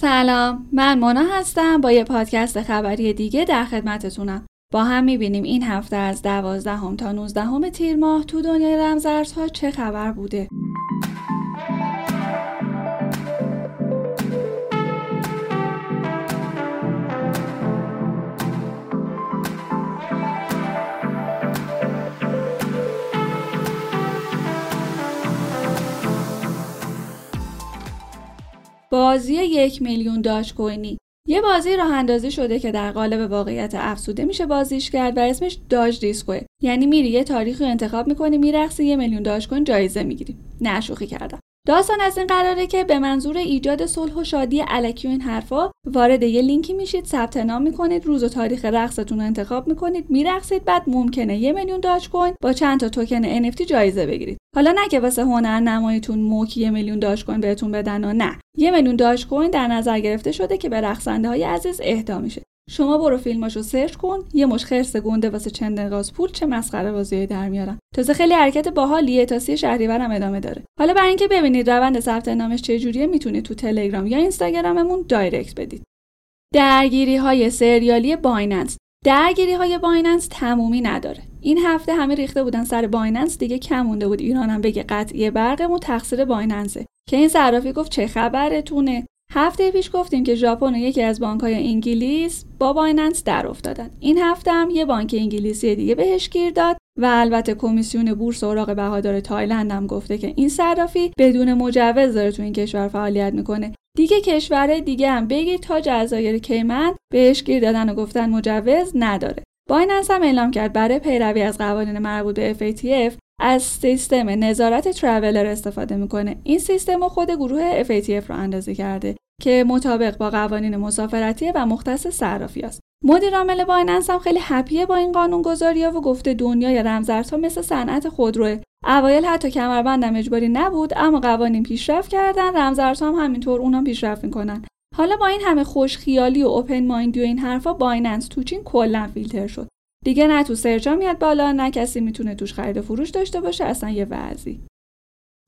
سلام. من مونا هستم با یه پادکست خبری دیگه در خدمتتونم. با هم می‌بینیم این هفته از دوازدهم تا نوزدهم تیر ماه تو دنیای رمزارزها چه خبر بوده. بازی یک میلیون داش کوینی یه بازی راه اندازی شده که در قالب واقعیت افسوده میشه بازیش کرد و اسمش داج دیسکوه. یعنی میری یه تاریخی انتخاب می‌کنی میرقصی یه میلیون داش کوین جایزه می‌گیری. نه شوخی کردم. داستان از این قراره که به منظور ایجاد صلح و شادی الکی و این حرفا وارد یه لینکی میشید ثبت نام می‌کنید روز و تاریخ رقصتون انتخاب می‌کنید میرقصید بعد ممکنه یه میلیون داج کوین با چند تا توکن NFT جایزه بگیرید. حالا نه که واسه هنر نماییتون موکی یه میلیون داج کوین بهتون بدن و نه. یه میلیون داج کوین در نظر گرفته شده که به رقصنده های عزیز اهدا میشه. شما برو فیلماشو search کن یه مش خرس گنده واسه چند پول چه مسخره بازی در میارن. تازه خیلی حرکت باحالیه تا سی شهریور هم ادامه داره. حالا برای اینکه ببینید روند ثبت نامش چجوریه می‌تونید تو تلگرام یا اینستاگراممون direct بدید. درگیری های سریالی بایننس. درگیری های بایننس تمومی نداره. این هفته همه ریخته بودن سر بایننس دیگه کم مونده بود. ایرانم بگه قطعی برقمون تقصیر بایننسه. که این صرافی گفت چه خبرتونه؟ هفته پیش گفتیم که ژاپن یکی از بانکهای انگلیس با بایننس در افتادن. این هفته هم یه بانک انگلیسی دیگه بهش گیر داد و البته کمیسیون بورس اوراق بهادار تایلند هم گفته که این صرافی بدون مجوز داره تو این کشور فعالیت می‌کنه. دیگه کشورهای دیگه هم بگید تا جزایر کیمن بهش گیر دادن و گفتن مجوز نداره. بایننس هم اعلام کرد برای پیروی از قوانین مربوط به FATF از سیستم نظارت Traveler استفاده می‌کنه. این سیستم خود گروه FATF راه‌اندازی کرده. که مطابق با قوانین مسافرتی و مختص صرافی است. مدیر عامل بایننس هم خیلی happy ه با این قانون گذاری و گفته دنیای رمزارزها مثل صنعت خودروه. اوایل حتی کمربندم اجباری نبود اما قوانین پیشرفت کردن رمزارزها هم همینطور اونم پیشرفت می‌کنن. حالا با این همه خوشخیالی و open mind ی و این حرفا بایننس تو چین کلا فیلتر شد. دیگه نه تو search ا میاد بالا نه کسی می‌تونه توش خرید و فروش داشته باشه اصلا یه وضعی.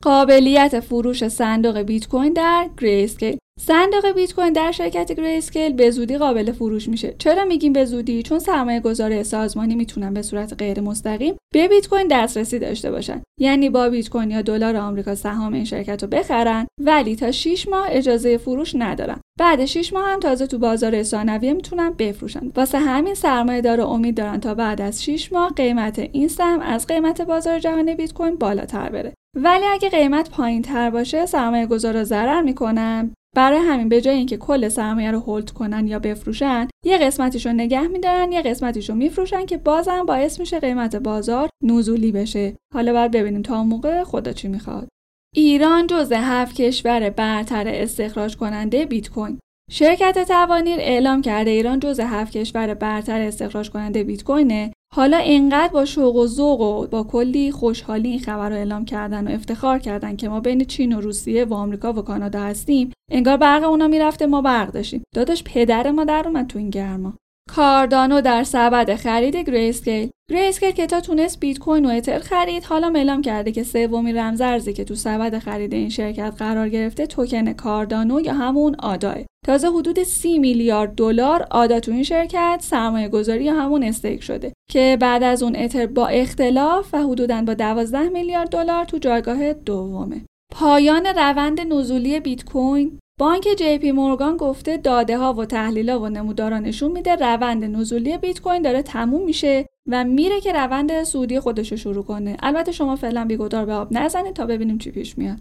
قابلیت فروش صندوق بیت کوین در Grayscale صندوق بیت کوین در شرکت گریسکیل به زودی قابل فروش میشه. چرا میگیم به زودی؟ چون سرمایه گذار سازمانی می‌تونن به صورت غیر مستقیم به بیت کوین دسترسی داشته باشن. یعنی با بیت کوین یا دلار آمریکا سهام این شرکت رو بخرن ولی تا 6 ماه اجازه فروش ندارن. بعد 6 ماه هم تازه تو بازار ثانویه می‌تونن بفروشن. واسه همین سرمایه دار امید دارن تا بعد از 6 ماه قیمت این سهم از قیمت بازار جهانی بیت کوین بالاتر بره. ولی اگه قیمت پایین تر باشه سرمایه گذارا ضرر می‌کنن. برای همین به جای اینکه کل سرمایه رو هولد کنن یا بفروشن یه قسمتیشو نگه میدارن یه قسمتیشو میفروشن که بازم باعث میشه قیمت بازار نزولی بشه. حالا باید ببینیم تا اون موقع خدا چی می‌خواد. ایران جزء هفت کشور برتر استخراج کننده بیت کوین. شرکت توانیر اعلام کرده ایران جزء هفت کشور برتر استخراج کننده بیت کوینه. حالا اینقدر با شوق و ذوق و با کلی خوشحالی این خبر رو اعلام کردن و افتخار کردن که ما بین چین و روسیه و آمریکا و کانادا هستیم انگار برق اونا می‌رفته ما برق داشتیم. داداش پدر ما در اومد تو این گرما. کاردانو در سبد خرید Grayscale. Grayscale که تا تونست بیت کوین و اتر خرید حالا اعلام کرده که سومین رمزارزی که تو سبد خرید این شرکت قرار گرفته توکن کاردانو یا همون ADA ه تازه حدود 30 میلیارد دلار آدا تو این شرکت سرمایه گذاری یا همون استیک شده. که بعد از اون اتر با اختلاف و حدودا با 12 میلیارد دلار تو جایگاه دومه. پایان روند نزولی بیت کوین بانک جی پی مورگان گفته داده ها و تحلیل ها و نمودارا نشون میده روند نزولی بیت کوین داره تموم میشه و میره که روند سعودی خودش رو شروع کنه. البته شما فعلا بیگدار به آب نزنید تا ببینیم چی پیش میاد.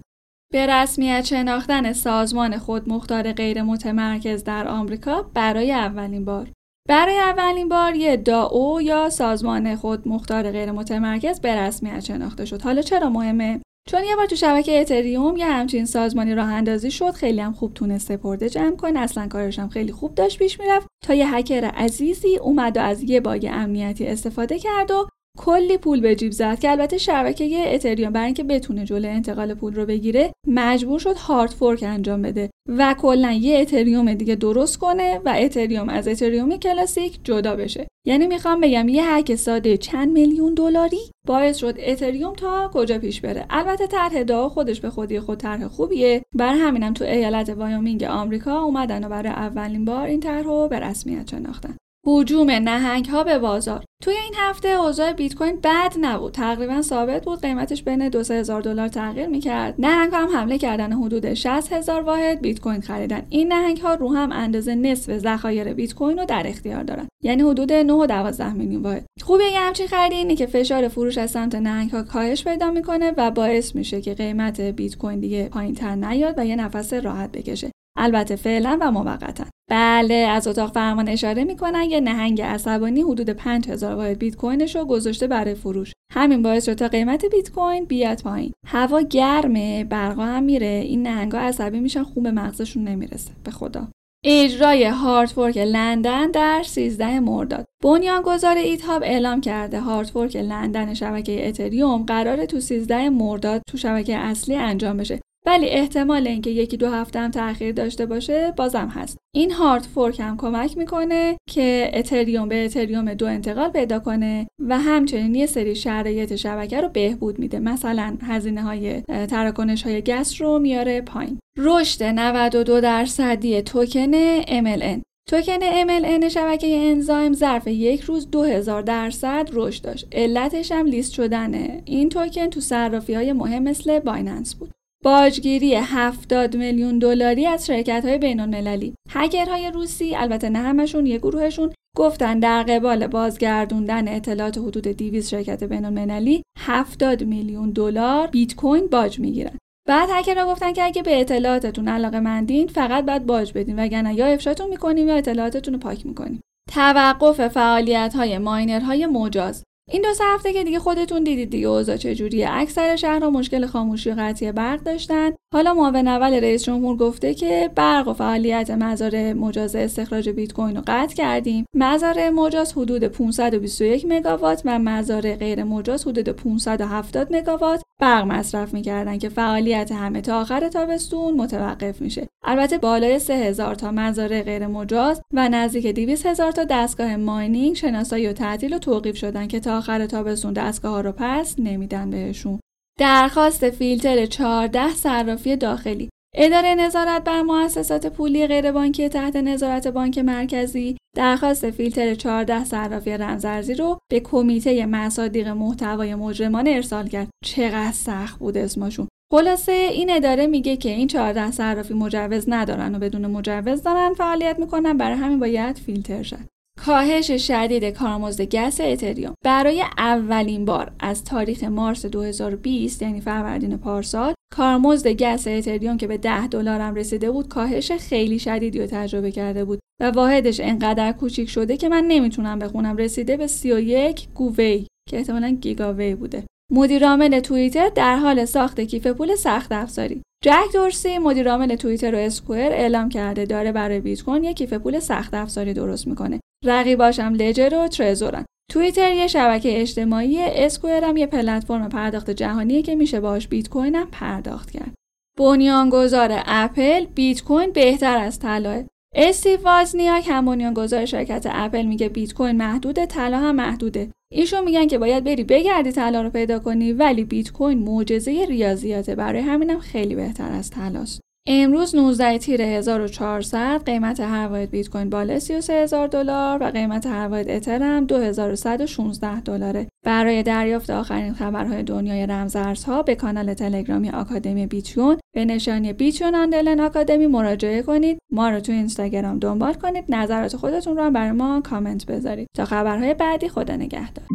به رسمیت شناختن سازمان خودمختار غیر متمرکز در آمریکا برای اولین بار. برای اولین بار یه داو یا سازمان خودمختار غیر متمرکز به رسمیت شناخته شد. حالا چرا مهمه؟ چون یه بار تو شبکه اتریوم یه همچین سازمانی راه اندازی شد خیلی هم خوب تونست سپرده جمع کنه. اصلا کارش هم خیلی خوب داشت پیش می‌رفت تا یه هکر عزیزی اومد و از یه باگ امنیتی استفاده کرد و کلی پول به جیب زد که البته شبکه اتریوم برای اینکه بتونه جلو انتقال پول رو بگیره مجبور شد هارد فورک انجام بده و کلا یه اتریوم دیگه درست کنه و اتریوم از اتریوم کلاسیک جدا بشه. یعنی می‌خوام بگم یه هک ساده چند میلیون دلاری باعث شد اتریوم تا کجا پیش بره. البته طرح DAO خودش به خودی خود طرح خوبیه. برای همینم تو ایالت وایومینگ آمریکا اومدن و برای اولین بار این طرح رو به رسمیت شناختن. هجوم نهنگ ها به بازار. توی این هفته اوضاع بیت کوین بد نبود. تقریبا ثابت بود قیمتش بین دو هزار دلار تغییر می‌کرد. نهنگ هم حمله کردن حدود 60 هزار واحد. بیت کوین خریدن این نهنگ ها رو هم اندازه نصف ذخایر بیت کوین رو در اختیار دارن. یعنی حدود 9 و 12 میلیون واحد. خوبه یه همچین خرید اینه که فشار فروش از سمت نهنگ ها کاهش پیدا می‌کنه و باعث میشه که قیمت بیت کوین دیگه پایین تر نیاد و یه نفس راحت بکشه. البته فعلا و موقتا. بله از اتاق فرمان اشاره می‌کنن یه نهنگ عصبانی حدود 5000 واحد بیت کوینش رو گذاشته برای فروش. همین باعث شد تا قیمت بیت کوین بیاد پایین. هوا گرمه برقا هم میره. این نهنگا عصبی میشن خوب مغزشون نمی‌رسه. به خدا. اجرای هارتفورک لندن در 13 مرداد. بنیانگذار ایتهاب اعلام کرده هارتفورک لندن شبکه اتریوم قرار تو 13 مرداد تو شبکه اصلی انجام بشه. ولی احتمال اینکه یکی دو هفته هم تاخیر داشته باشه بازم هست. این hard fork هم کمک می‌کنه که اتریوم به اتریوم دو انتقال پیدا کنه و همچنین یه سری شرایط شبکه رو بهبود میده. مثلا هزینه های تراکنش های gas رو میاره پایین. رشد 92 درصدی توکن MLN توکن MLN شبکه Enzyme ظرف یک روز 2000 درصد رشد داشت. علتش هم لیست شدنه این توکن تو صرافی های مهم مثل بایننس بود. باجگیری 70 میلیون دلاری از شرکت های بین المللی هکرهای روسی البته نه همشون یه گروهشون گفتن در قبال بازگردوندن اطلاعات حدود 200 شرکت بین المللی 70 میلیون دلار بیت کوین باج می‌گیرن. بعد هکرها گفتن که اگه به اطلاعاتتون علاقه مندین فقط باید باج بدین وگرنه یا افشاتون می‌کنیم یا اطلاعاتتون رو پاک می‌کنیم. توقف فعالیت های ماینرهای مجاز. این دو سه هفته که دیگه خودتون دیدید دیگه اوضاع چجوریه اکثر شهرها مشکل خاموشی و قطعی برق داشتن. حالا معاون اول رئیس جمهور گفته که برق و فعالیت مزار مجاز استخراج بیت کوین رو قطع کردیم. مزار مجاز حدود 521 مگاوات و مزار غیر مجاز حدود 570 مگاوات برق مصرف می‌کردن که فعالیت همه تا آخر تابستون متوقف میشه. البته بالای 3000 تا مزارع غیر مجاز و نزدیک 200 هزار تا دستگاه ماینینگ شناسایی و تعطیل و توقیف شدن که تا آخر تابستون دستگاه ها رو پس نمیدن بهشون. درخواست فیلتر 14 صرافی داخلی. اداره نظارت بر مؤسسات پولی غیربانکی تحت نظارت بانک مرکزی درخواست فیلتر 14 صرافی رمزارزی رو به کمیته مصادیق محتوای مجرمانه ارسال کرد. چقدر سخت بود اسمشون. خلاصه این اداره میگه که این 14 صرافی مجوز ندارن و بدون مجوز دارن فعالیت می‌کنن. برای همین باید فیلتر شد. کاهش شدید کارمزد گس اتریوم. برای اولین بار از تاریخ مارس 2020 یعنی فروردین پارسال کارمزد گس اتریوم که به 10 دلار هم رسیده بود کاهش خیلی شدیدی رو تجربه کرده بود و واحدش انقدر کوچیک شده که من نمی‌تونم بخونم رسیده به 31 گووی که احتمالا گیگاوی بوده. مدیرعامل توییتر در حال ساخت کیف پول سخت افزاری. جک دورسی مدیرعامل توییتر و اسکوئر اعلام کرده داره برای بیت کوین یک کیف پول سخت افزاری درست می‌کنه. رقیباشم Ledger و Trezor ن توییتر یه شبکه اجتماعی Square هم یه پلتفرم پرداخت جهانیه که میشه باش بیت کوین هم پرداخت کرد. بنیانگذار اپل بیت کوین بهتر از طلاه استیو وازنیاک هم بنیانگذار شرکت اپل میگه بیت کوین محدوده طلا هم محدوده. ایشون میگن که باید بری بگردی طلا رو پیدا کنی ولی بیت کوین معجزه ریاضیاته. برای همینم خیلی بهتر از طلاست امروز 19 تیر 1400 قیمت هر بیت کوین بالا 33000 دلار و قیمت هر واحد اتر هم 2116 دلاره. برای دریافت آخرین خبرهای دنیای رمزارزها به کانال تلگرامی آکادمی بیتیون به نشانی بیتیون underline آکادمی مراجعه کنید. ما رو تو اینستاگرام دنبال کنید. نظرات خودتون رو هم برای ما کامنت بذارید. تا خبرهای بعدی خدا نگهدار.